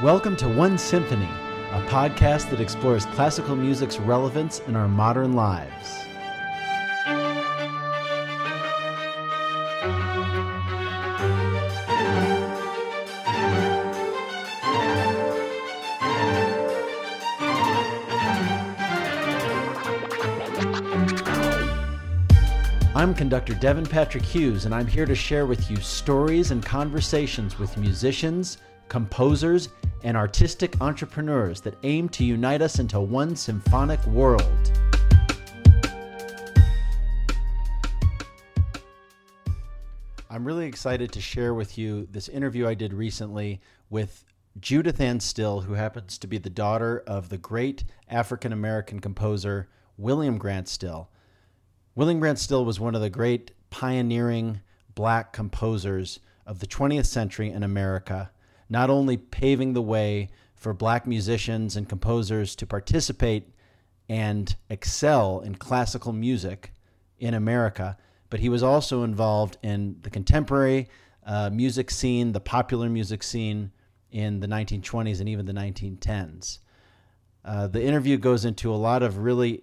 Welcome to One Symphony, a podcast that explores classical music's relevance in our modern lives. I'm conductor Devin Patrick Hughes, and I'm here to share with you stories and conversations with musicians, composers, and artistic entrepreneurs that aim to unite us into one symphonic world. I'm really excited to share with you this interview I did recently with Judith Ann Still, who happens to be the daughter of the great African American composer William Grant Still. William Grant Still was one of the great pioneering black composers of the 20th century in America, not only paving the way for black musicians and composers to participate and excel in classical music in America, but he was also involved in the contemporary uh, music scene, the popular music scene in the 1920s and even the 1910s. Uh, the interview goes into a lot of really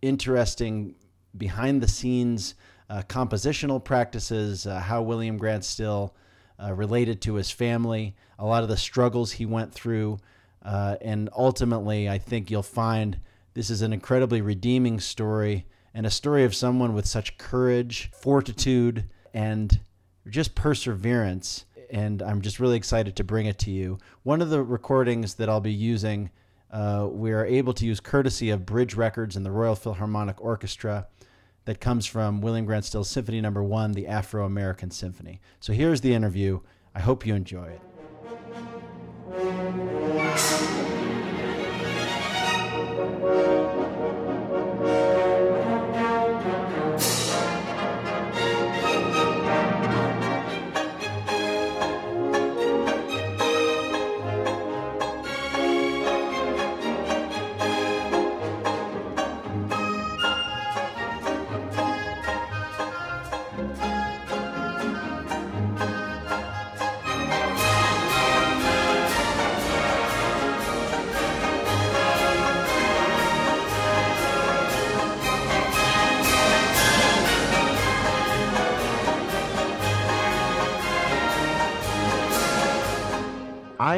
interesting behind the scenes uh, compositional practices, uh, how William Grant Still uh, related to his family, a lot of the struggles he went through. Uh, and ultimately, I think you'll find this is an incredibly redeeming story and a story of someone with such courage, fortitude, and just perseverance. And I'm just really excited to bring it to you. One of the recordings that I'll be using, uh, we are able to use courtesy of Bridge Records and the Royal Philharmonic Orchestra that comes from William Grant Still's Symphony Number One, the Afro American Symphony. So here's the interview. I hope you enjoy it. I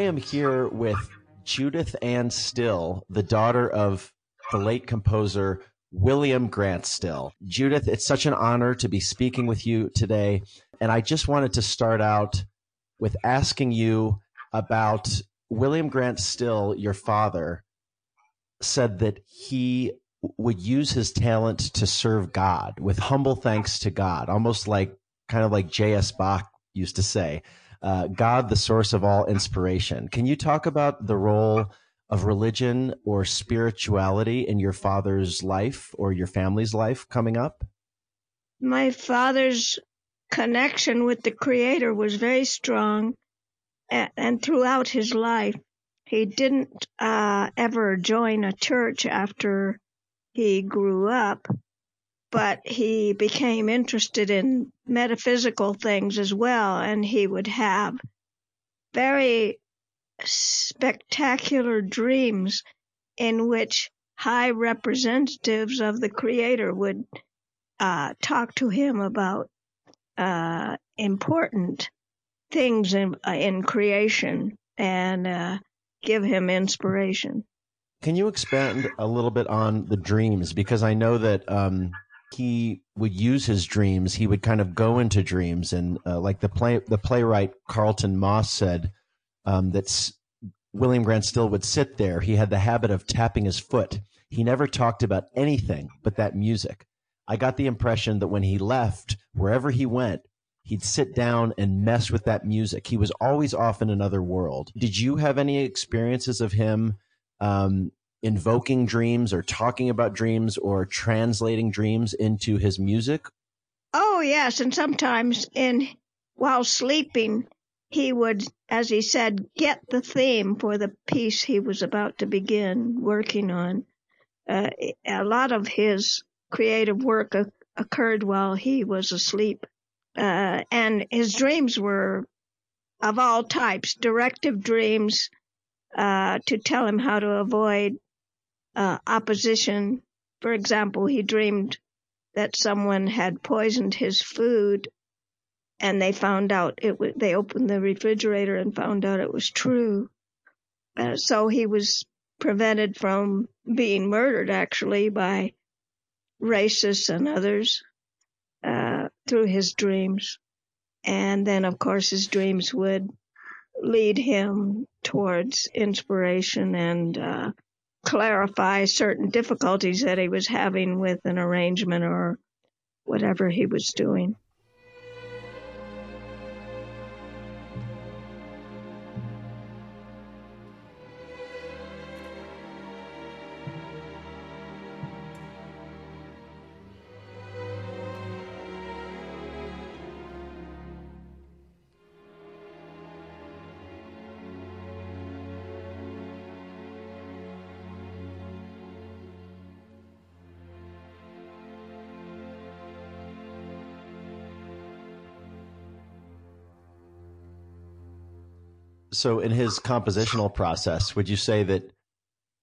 am here with Judith Ann Still, the daughter of the late composer William Grant Still. Judith, it's such an honor to be speaking with you today. And I just wanted to start out with asking you about William Grant Still, your father, said that he would use his talent to serve God with humble thanks to God, almost like kind of like J.S. Bach used to say uh, God, the source of all inspiration. Can you talk about the role of religion or spirituality in your father's life or your family's life coming up? My father's connection with the Creator was very strong, and, and throughout his life, he didn't uh, ever join a church after he grew up but he became interested in metaphysical things as well, and he would have very spectacular dreams in which high representatives of the Creator would uh, talk to him about uh, important things in, uh, in creation and uh, give him inspiration. Can you expand a little bit on the dreams? Because I know that um, he would use his dreams, he would kind of go into dreams, and uh, like the play, the playwright Carlton Moss said um, that William Grant Still would sit there. He had the habit of tapping his foot. He never talked about anything but that music. I got the impression that when he left, wherever he went, he'd sit down and mess with that music. He was always off in another world. Did you have any experiences of him um, invoking dreams or talking about dreams or translating dreams into his music? Oh, yes. And sometimes in while sleeping, he would, as he said, get the theme for the piece he was about to begin working on. Uh, a lot of his creative work occurred while he was asleep. Uh, and his dreams were of all types, directive dreams, uh, to tell him how to avoid uh, opposition. For example, he dreamed that someone had poisoned his food and they found out it was, they opened the refrigerator and found out it was true. Uh, so he was prevented from being murdered actually by racists and others uh, through his dreams. And then, of course, his dreams would lead him towards inspiration and uh, clarify certain difficulties that he was having with an arrangement or whatever he was doing. So, in his compositional process, would you say that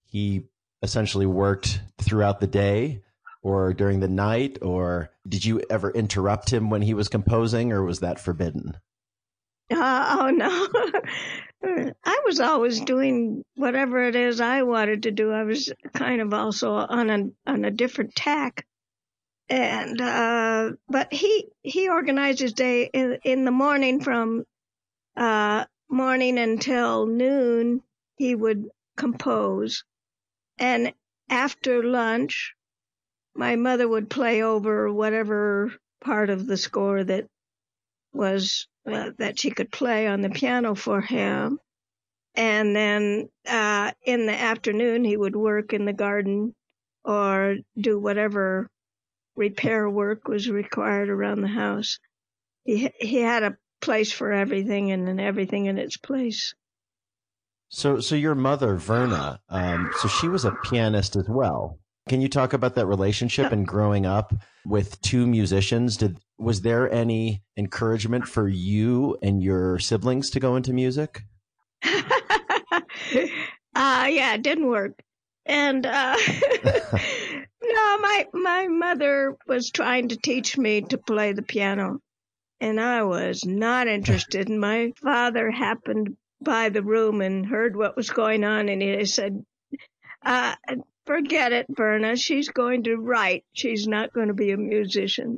he essentially worked throughout the day or during the night, or did you ever interrupt him when he was composing, or was that forbidden? Uh, oh no. I was always doing whatever it is I wanted to do. I was kind of also on a on a different tack, and uh, but he he organized his day in, in the morning from uh, morning until noon, he would compose. And after lunch, my mother would play over whatever part of the score that was uh, that she could play on the piano for him. And then uh, in the afternoon, he would work in the garden or do whatever repair work was required around the house. He he had a place for everything and then everything in its place. So, so your mother, Verna, um, so she was a pianist as well. Can you talk about that relationship and growing up with two musicians? Did was there any encouragement for you and your siblings to go into music? uh, yeah, it didn't work. And uh, no, my my mother was trying to teach me to play the piano and I was not interested. And my father happened by the room and heard what was going on, and he said, uh, "Forget it, Verna. She's going to write. She's not going to be a musician."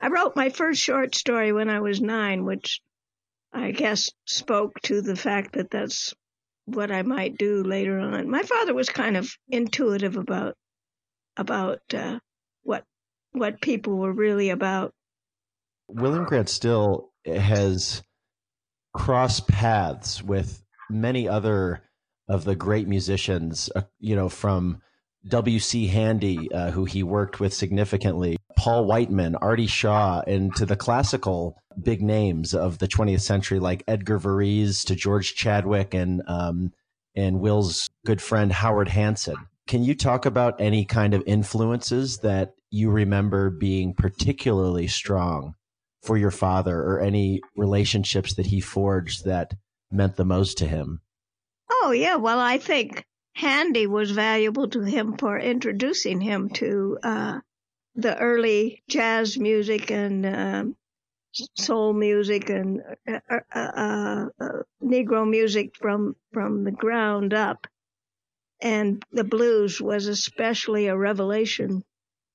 I wrote my first short story when I was nine, which I guess spoke to the fact that that's what I might do later on. My father was kind of intuitive about about uh, what what people were really about. William Grant Still has crossed paths with many other of the great musicians, uh, you know, from W.C. Handy, uh, who he worked with significantly, Paul Whiteman, Artie Shaw, and to the classical big names of the 20th century, like Edgar Varese to George Chadwick and um, and Will's good friend Howard Hanson. Can you talk about any kind of influences that you remember being particularly strong for your father or any relationships that he forged that meant the most to him? Oh, yeah. Well, I think Handy was valuable to him for introducing him to uh, the early jazz music and uh, soul music and uh, uh, uh, uh, Negro music from from the ground up. And the blues was especially a revelation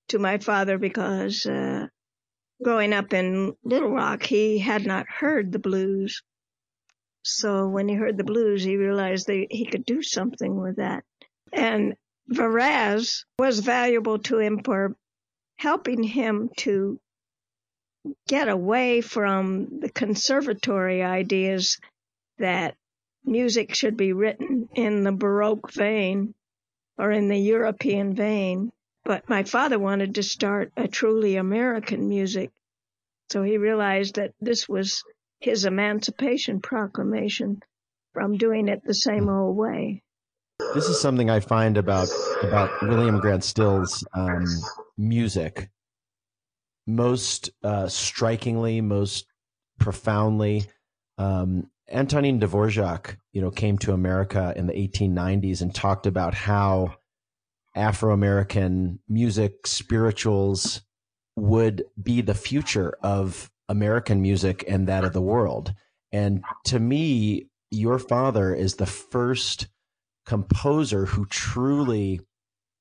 to my father because growing up in Little Rock, he had not heard the blues. So when he heard the blues, he realized that he could do something with that. And Varese was valuable to him for helping him to get away from the conservatory ideas that music should be written in the Baroque vein or in the European vein but my father wanted to start a truly American music. So he realized that this was his emancipation proclamation from doing it the same old way. This is something I find about about William Grant Still's um, music. Most uh, strikingly, most profoundly, um, Antonin Dvorak, you know, came to America in the 1890s and talked about how Afro American music, spirituals would be the future of American music and that of the world. And to me, your father is the first composer who truly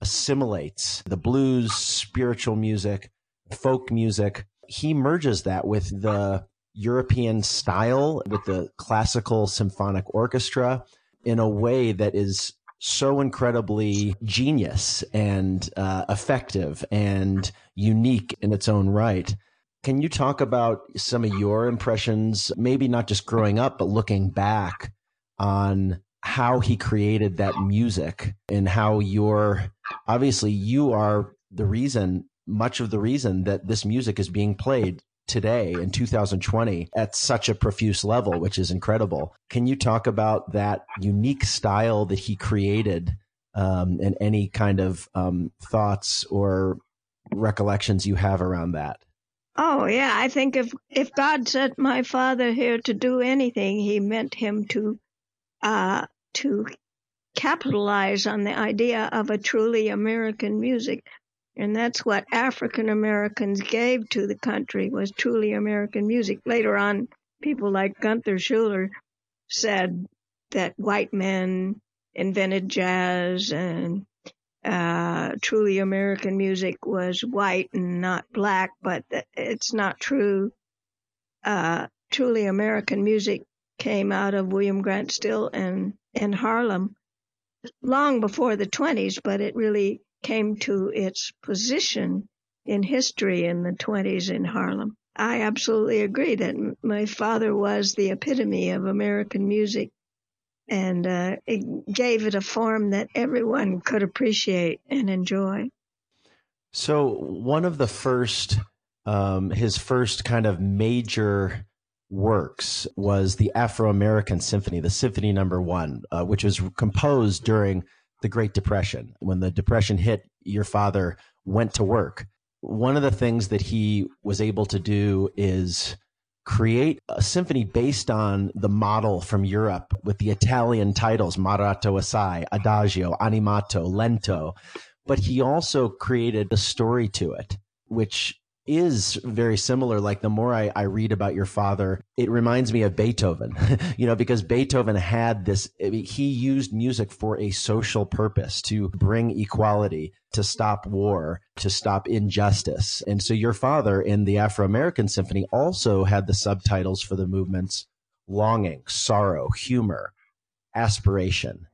assimilates the blues, spiritual music, folk music. He merges that with the European style, with the classical symphonic orchestra in a way that is so incredibly genius and uh, effective and unique in its own right. Can you talk about some of your impressions, maybe not just growing up, but looking back on how he created that music and how you're obviously you are the reason, much of the reason that this music is being played today in 2020 at such a profuse level, which is incredible. Can you talk about that unique style that he created um, and any kind of um, thoughts or recollections you have around that? Oh yeah, I think if if God sent my father here to do anything, He meant him to uh, to capitalize on the idea of a truly American music, and that's what African Americans gave to the country was truly American music. Later on, people like Gunther Schuller said that white men invented jazz and uh, truly American music was white and not black, but it's not true. Uh, truly American music came out of William Grant Still and, and Harlem long before the 20s, but it really came to its position in history in the 20s in Harlem. I absolutely agree that my father was the epitome of American music and uh, it gave it a form that everyone could appreciate and enjoy. So, one of the first, um, his first kind of major works was the Afro American Symphony, the Symphony Number One, uh, which was composed during the Great Depression. When the Depression hit, your father went to work. One of the things that he was able to do is create a symphony based on the model from Europe with the Italian titles Moderato Assai, Adagio, Animato, Lento. But he also created a story to it, which is very similar. Like the more I, I read about your father, it reminds me of Beethoven, you know, because Beethoven had this, he used music for a social purpose to bring equality, to stop war, to stop injustice. And so your father in the Afro American Symphony also had the subtitles for the movements longing, sorrow, humor, aspiration.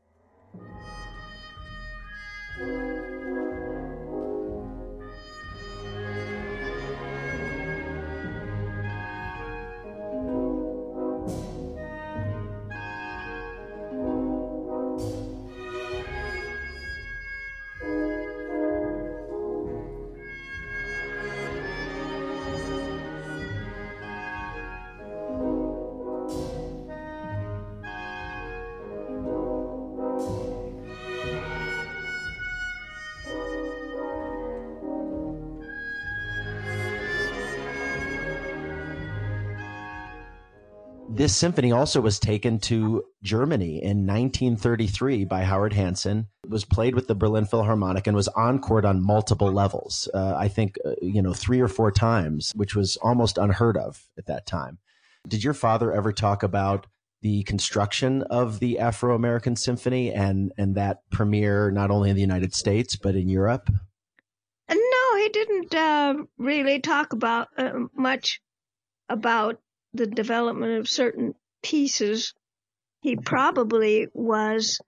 This symphony also was taken to Germany in 1933 by Howard Hanson. It was played with the Berlin Philharmonic and was encored on multiple levels. Uh, I think, uh, you know, three or four times, which was almost unheard of at that time. Did your father ever talk about the construction of the Afro American Symphony and, and that premiere not only in the United States, but in Europe? No, he didn't uh, really talk about uh, much about the development of certain pieces, he probably was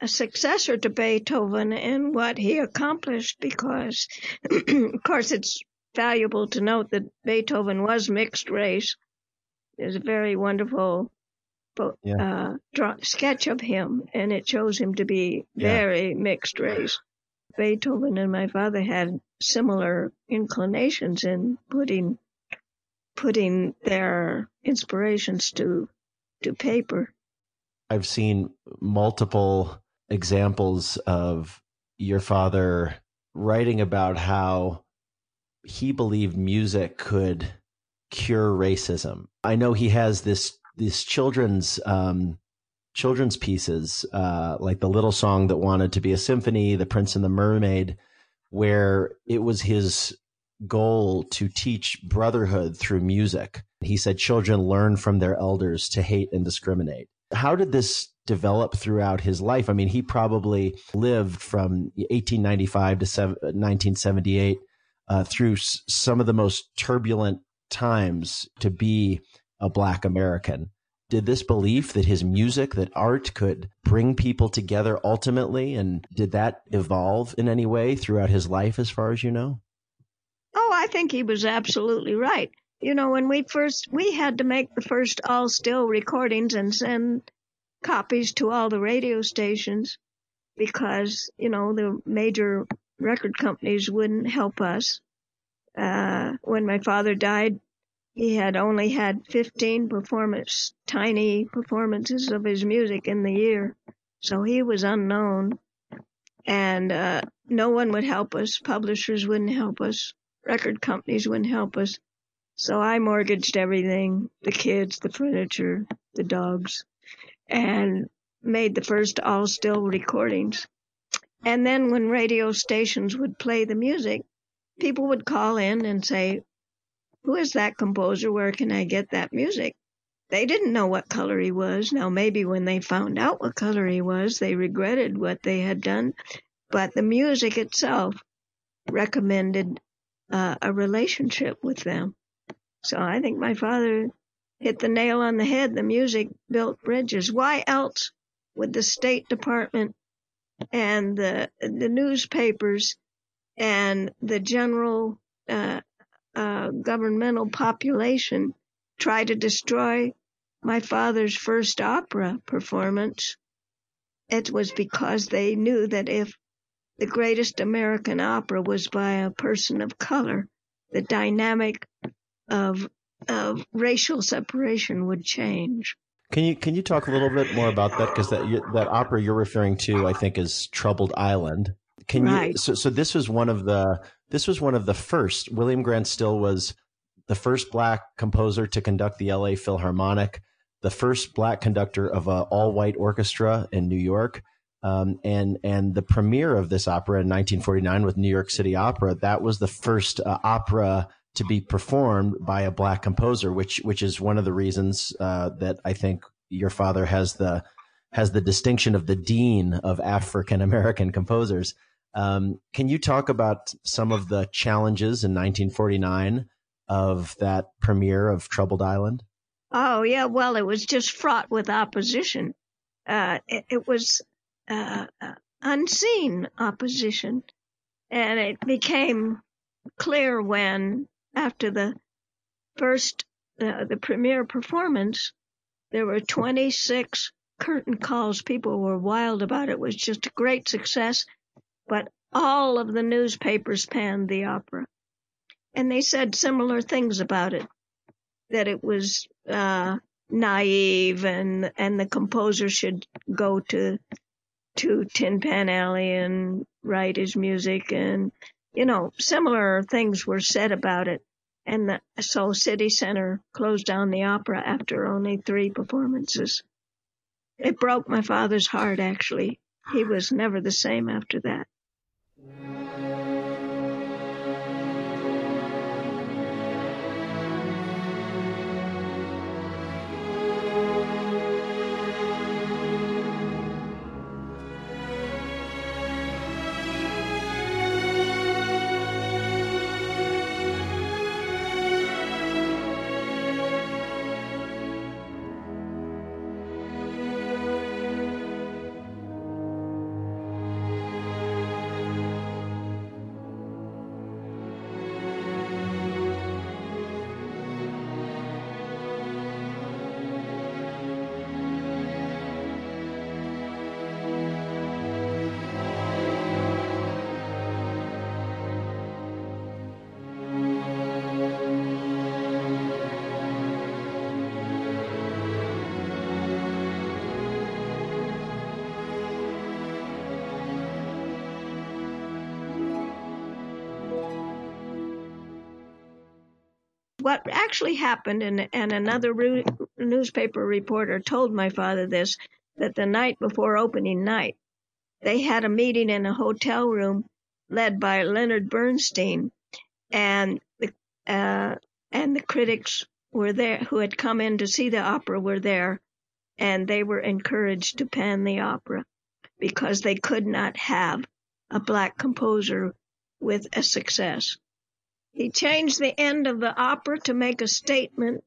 a successor to Beethoven in what he accomplished because, of course, it's valuable to note that Beethoven was mixed race. There's a very wonderful yeah. uh, draw, sketch of him, and it shows him to be very yeah. mixed race. Beethoven and my father had similar inclinations in putting putting their inspirations to to paper. I've seen multiple examples of your father writing about how he believed music could cure racism. I know he has this these children's um, children's pieces, uh, like the little song that wanted to be a symphony, The Prince and the Mermaid, where it was his goal to teach brotherhood through music. He said children learn from their elders to hate and discriminate. How did this develop throughout his life? I mean, he probably lived from 1895 to 1978 uh, through s- some of the most turbulent times to be a Black American. Did this belief that his music, that art could bring people together ultimately, and did that evolve in any way throughout his life, as far as you know? I think he was absolutely right. You know, when we first, we had to make the first all still recordings and send copies to all the radio stations because, you know, the major record companies wouldn't help us. Uh, when my father died, he had only had 15 performance, tiny performances of his music in the year. So he was unknown and, uh, no one would help us. Publishers wouldn't help us. Record companies wouldn't help us. So I mortgaged everything, the kids, the furniture, the dogs, and made the first all still recordings. And then when radio stations would play the music, people would call in and say, who is that composer? Where can I get that music? They didn't know what color he was. Now, maybe when they found out what color he was, they regretted what they had done. But the music itself recommended uh, a relationship with them. So I think my father hit the nail on the head. The music built bridges. Why else would the State Department and the the newspapers and the general uh, uh, governmental population try to destroy my father's first opera performance? It was because they knew that if the greatest American opera was by a person of color, the dynamic of of racial separation would change. Can you can you talk a little bit more about that? Because that that opera you're referring to, I think, is Troubled Island. Can right. you? So, so this was one of the this was one of the first. William Grant Still was the first black composer to conduct the L.A. Philharmonic, the first black conductor of an all white orchestra in New York. Um, and and the premiere of this opera in 1949 with New York City Opera, that was the first uh, opera to be performed by a black composer, which which is one of the reasons uh, that I think your father has the has the distinction of the dean of African American composers. Um, can you talk about some of the challenges in 1949 of that premiere of Troubled Island? Oh yeah, well, it was just fraught with opposition. Uh, it, it, was uh, unseen opposition, and it became clear when after the first, uh, the premiere performance, there were 26 curtain calls. People were wild about it. It was just a great success. But all of the newspapers panned the opera. And they said similar things about it. That it was, uh, naive and, and the composer should go to, to Tin Pan Alley and write his music and, you know, similar things were said about it and the, so City Center closed down the opera after only three performances. It broke my father's heart, actually. He was never the same after that. What actually happened, and, and another re- newspaper reporter told my father this that the night before opening night, they had a meeting in a hotel room led by Leonard Bernstein, and the uh, and the critics were there who had come in to see the opera were there, and they were encouraged to pan the opera because they could not have a black composer with a success. He changed the end of the opera to make a statement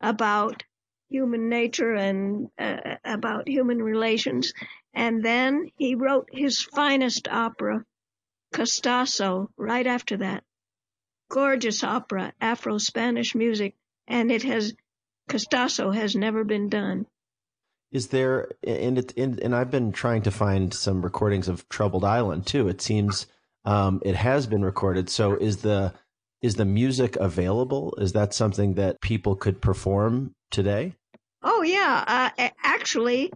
about human nature and uh, about human relations. And then he wrote his finest opera, Costaso, right after that. Gorgeous opera, Afro Spanish music, and it has, Costaso has never been done. Is there, and it, and, and I've been trying to find some recordings of Troubled Island too. It seems um, it has been recorded. So is the is the music available? Is that something that people could perform today? Oh yeah, uh, actually,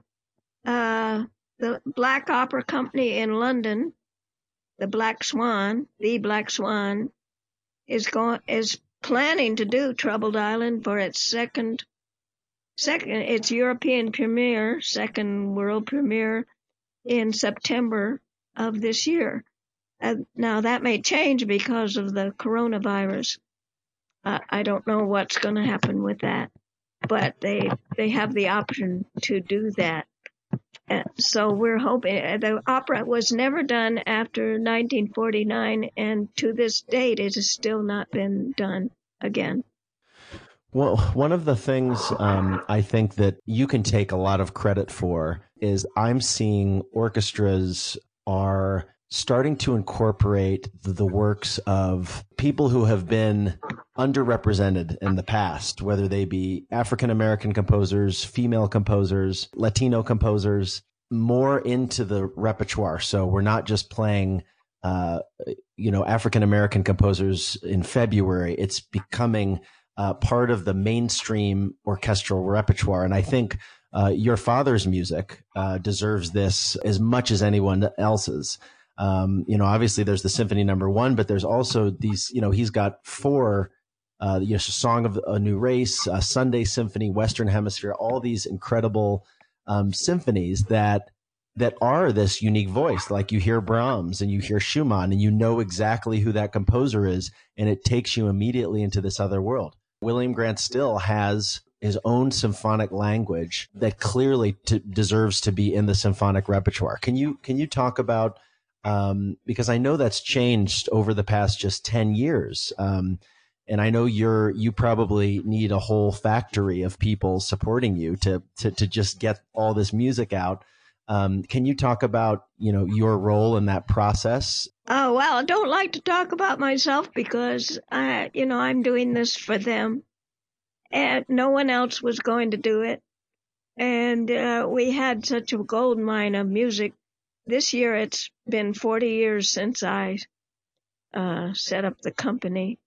uh, the Black Opera Company in London, the Black Swan, the Black Swan, is going is planning to do Troubled Island for its second second its European premiere, second world premiere in September of this year. Uh, now that may change because of the coronavirus. Uh, I don't know what's going to happen with that, but they they have the option to do that. So we're hoping uh, the opera was never done after 1949, and to this date, it has still not been done again. Well, one of the things um, I think that you can take a lot of credit for is I'm seeing orchestras are starting to incorporate the works of people who have been underrepresented in the past, whether they be African American composers, female composers, Latino composers, more into the repertoire. So we're not just playing, uh, you know, African American composers in February. It's becoming uh, part of the mainstream orchestral repertoire. And I think uh, your father's music uh, deserves this as much as anyone else's. Um, you know, obviously there's the symphony number one, but there's also these, you know, he's got four, uh, you know, Song of a New Race, uh, Sunday Symphony, Western Hemisphere, all these incredible um, symphonies that that are this unique voice. Like you hear Brahms and you hear Schumann, and you know exactly who that composer is, and it takes you immediately into this other world. William Grant Still has his own symphonic language that clearly t- deserves to be in the symphonic repertoire. Can you can you talk about um, because I know that's changed over the past just 10 years. Um, and I know you're, you probably need a whole factory of people supporting you to, to, to just get all this music out. Um, can you talk about, you know, your role in that process? Oh, well, I don't like to talk about myself because I, you know, I'm doing this for them and no one else was going to do it. And, uh, we had such a gold mine of music this year it's been 40 years since I uh, set up the company,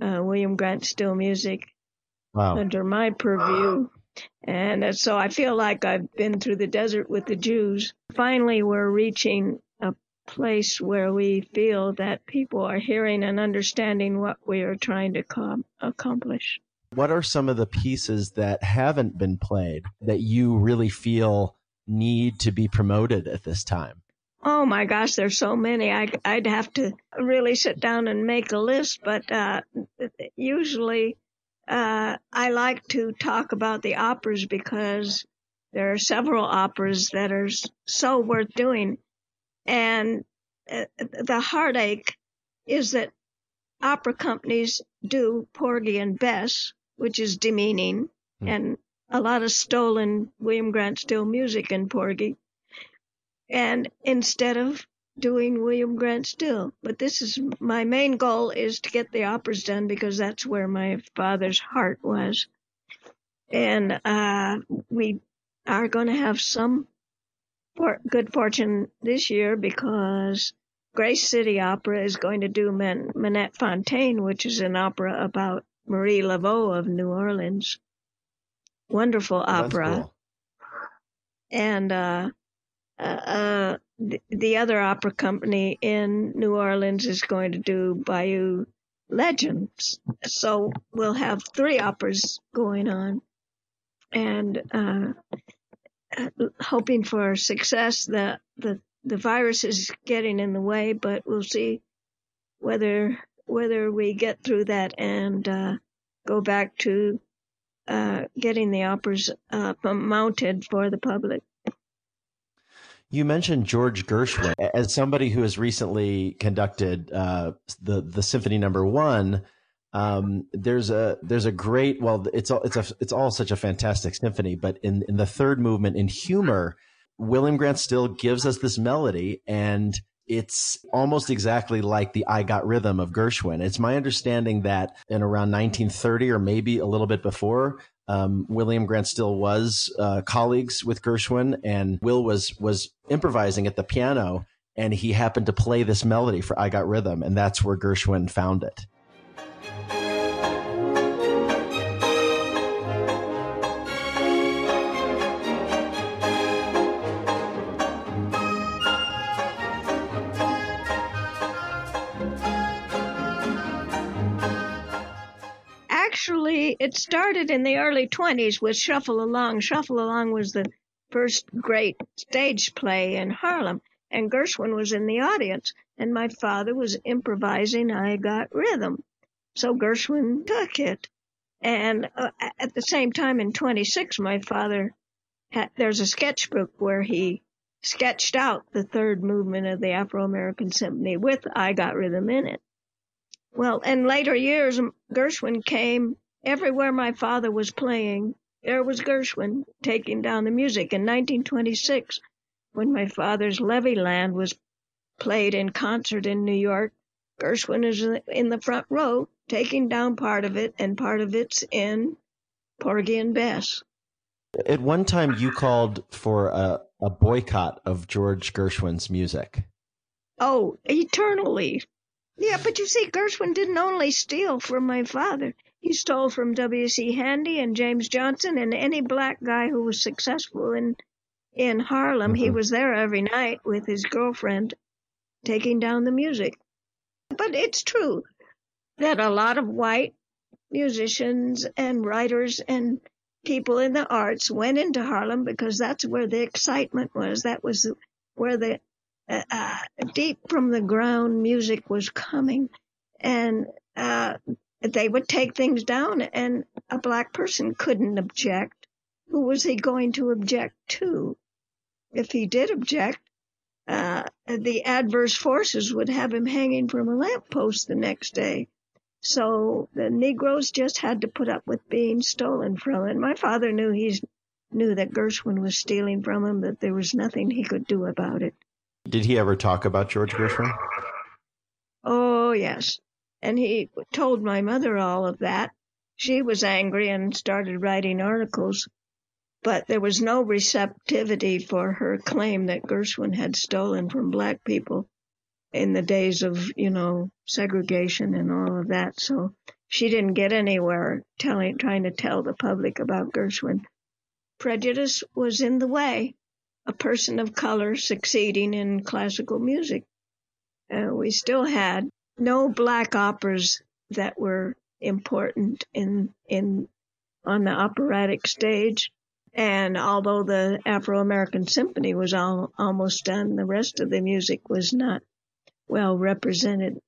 uh, William Grant Still Music, wow. under my purview. And so I feel like I've been through the desert with the Jews. Finally, we're reaching a place where we feel that people are hearing and understanding what we are trying to com- accomplish. What are some of the pieces that haven't been played that you really feel need to be promoted at this time? Oh my gosh, there's so many. I, would have to really sit down and make a list, but uh, usually uh, I like to talk about the operas because there are several operas that are so worth doing. And uh, the heartache is that opera companies do Porgy and Bess, which is demeaning, mm. and a lot of stolen William Grant Still music in Porgy. And instead of doing William Grant Still, but this is my main goal is to get the operas done because that's where my father's heart was. And, uh, we are going to have some for- good fortune this year because Grace City Opera is going to do Man- Minette Fontaine, which is an opera about Marie Laveau of New Orleans wonderful oh, opera. Cool. And uh, uh, uh, the, the other opera company in New Orleans is going to do Bayou Legends. So we'll have three operas going on. and uh, hoping for success. The the the virus is getting in the way, but we'll see whether whether we get through that and uh, go back to uh, getting the operas uh, mounted for the public. You mentioned George Gershwin as somebody who has recently conducted uh, the the Symphony Number One. Um, there's a there's a great well it's all it's a it's all such a fantastic symphony, but in in the third movement in humor, William Grant Still gives us this melody and it's almost exactly like the I Got Rhythm of Gershwin. It's my understanding that in around 1930 or maybe a little bit before, um, William Grant Still was uh, colleagues with Gershwin, and Will was was improvising at the piano, and he happened to play this melody for I Got Rhythm, and that's where Gershwin found it. It started in the early 20s with Shuffle Along. Shuffle Along was the first great stage play in Harlem, and Gershwin was in the audience, and my father was improvising I Got Rhythm. So Gershwin took it. And uh, at the same time, in 26, my father had, there's a sketchbook where he sketched out the third movement of the Afro American Symphony with I Got Rhythm in it. Well, in later years, Gershwin came Everywhere my father was playing, there was Gershwin taking down the music. In 1926, when my father's Levee Land was played in concert in New York, Gershwin is in the front row taking down part of it, and part of it's in Porgy and Bess. At one time, you called for a, a boycott of George Gershwin's music. Oh, eternally. Yeah, but you see, Gershwin didn't only steal from my father. He stole from W.C. Handy and James Johnson and any black guy who was successful in in Harlem. Mm-hmm. He was there every night with his girlfriend, taking down the music. But it's true that a lot of white musicians and writers and people in the arts went into Harlem because that's where the excitement was. That was where the uh, uh, deep from the ground music was coming, and uh, they would take things down and a black person couldn't object. Who was he going to object to? If he did object, uh, the adverse forces would have him hanging from a lamppost the next day. So the Negroes just had to put up with being stolen from. And my father knew he's knew that Gershwin was stealing from him, but there was nothing he could do about it. Did he ever talk about George Gershwin? Oh yes. And he told my mother all of that. She was angry and started writing articles, but there was no receptivity for her claim that Gershwin had stolen from black people in the days of, you know, segregation and all of that. So she didn't get anywhere telling, trying to tell the public about Gershwin. Prejudice was in the way. A person of color succeeding in classical music. Uh, we still had no black operas that were important in in on the operatic stage. And although the Afro American Symphony was all, almost done, the rest of the music was not well represented.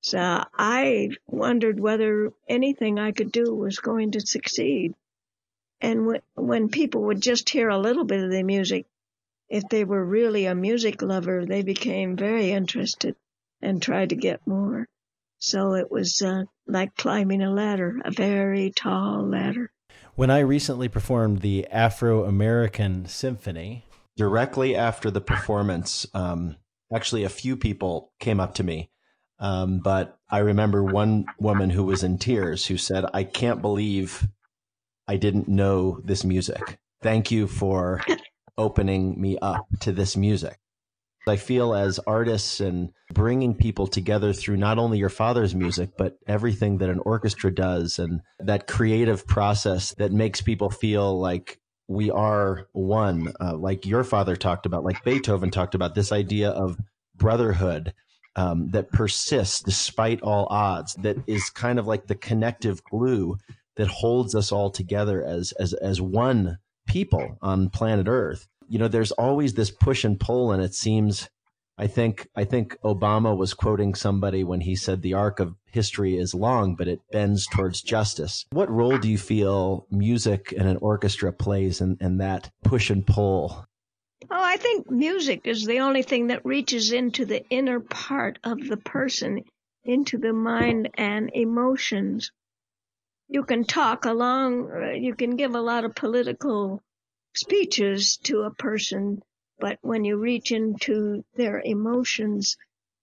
So I wondered whether anything I could do was going to succeed. And w- when people would just hear a little bit of the music, if they were really a music lover, they became very interested and tried to get more. So it was uh, like climbing a ladder, a very tall ladder. When I recently performed the Afro American Symphony, directly after the performance, um, actually a few people came up to me. Um, but I remember one woman who was in tears who said, I can't believe I didn't know this music. Thank you for opening me up to this music. I feel as artists and bringing people together through not only your father's music, but everything that an orchestra does and that creative process that makes people feel like we are one, uh, like your father talked about, like Beethoven talked about this idea of brotherhood um, that persists despite all odds, that is kind of like the connective glue that holds us all together as as as one people on planet Earth. You know, there's always this push and pull, and it seems. I think I think Obama was quoting somebody when he said the arc of history is long, but it bends towards justice. What role do you feel music and an orchestra plays in, in that push and pull? Oh, I think music is the only thing that reaches into the inner part of the person, into the mind and emotions you can talk along, uh, you can give a lot of political speeches to a person, but when you reach into their emotions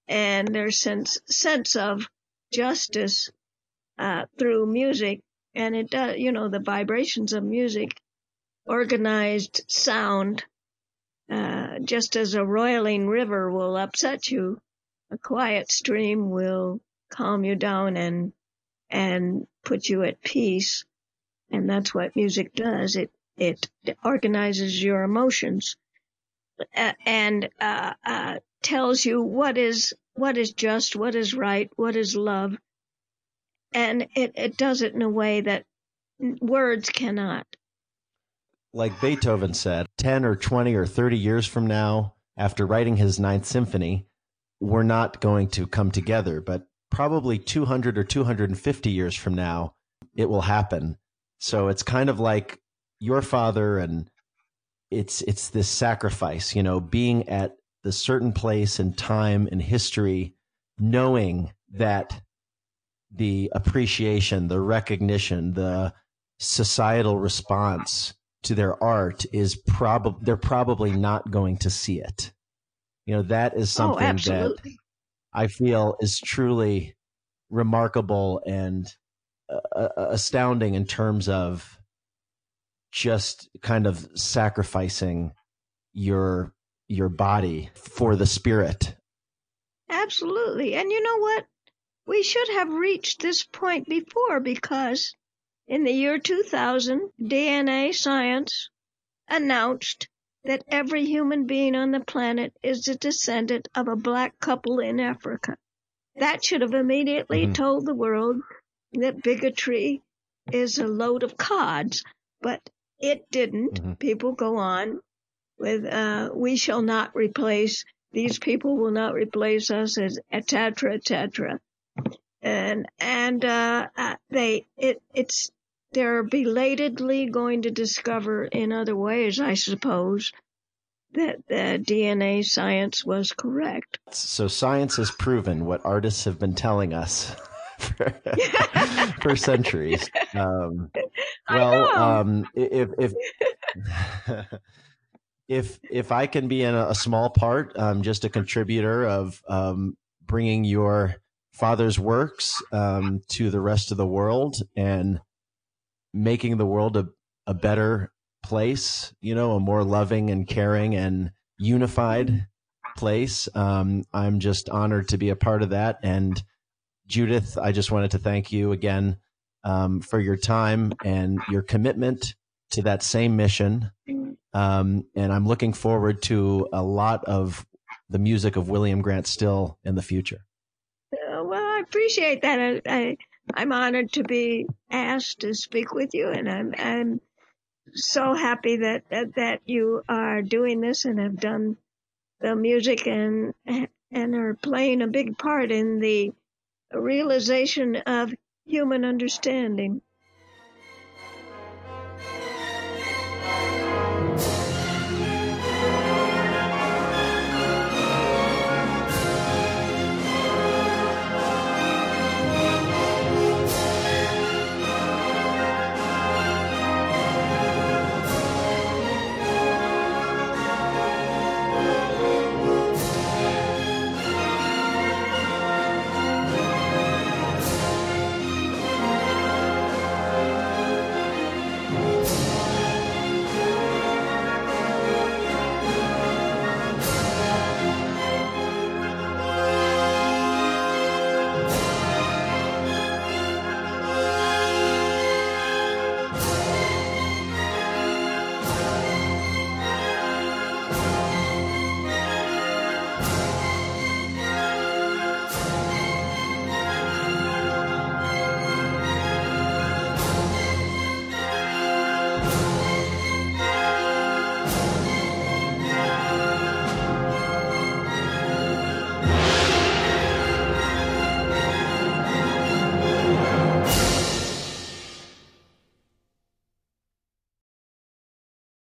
and their sense sense of justice uh, through music, and it does, you know, the vibrations of music, organized sound, uh, just as a roiling river will upset you, a quiet stream will calm you down and and put you at peace. And that's what music does. It, it organizes your emotions uh, and, uh, uh, tells you what is, what is just, what is right, what is love. And it, it does it in a way that words cannot. Like Beethoven said, 10 or 20 or 30 years from now, after writing his ninth symphony, we're not going to come together, but probably 200 or 250 years from now, it will happen. So it's kind of like your father and it's it's this sacrifice, you know, being at the certain place and time in history, knowing that the appreciation, the recognition, the societal response to their art is probably they're probably not going to see it. You know, that is oh, something oh, that I feel is truly remarkable and uh, uh, astounding in terms of just kind of sacrificing your your body for the spirit. Absolutely. And you know what? We should have reached this point before because in the year 2000, DNA science announced that every human being on the planet is a descendant of a black couple in Africa. That should have immediately mm-hmm. told the world that bigotry is a load of cods, but it didn't. Mm-hmm. People go on with, uh, we shall not replace, these people will not replace us as et cetera, et cetera. And, and, uh, uh, they, it, it's they're belatedly going to discover in other ways, I suppose, that the DNA science was correct. So science has proven what artists have been telling us for, for centuries. Um, well, um, if if if if I can be in a, a small part, um, just a contributor of um, bringing your father's works um, to the rest of the world and making the world a, a better place, you know, a more loving and caring and unified place. Um, I'm just honored to be a part of that. And Judith, I just wanted to thank you again um, for your time and your commitment to that same mission. Um, and I'm looking forward to a lot of the music of William Grant Still in the future. Uh, well, I appreciate that. I, I I'm honored to be asked to speak with you, and I'm I'm so happy that that, that you are doing this and have done the music and and are playing a big part in the realization of human understanding.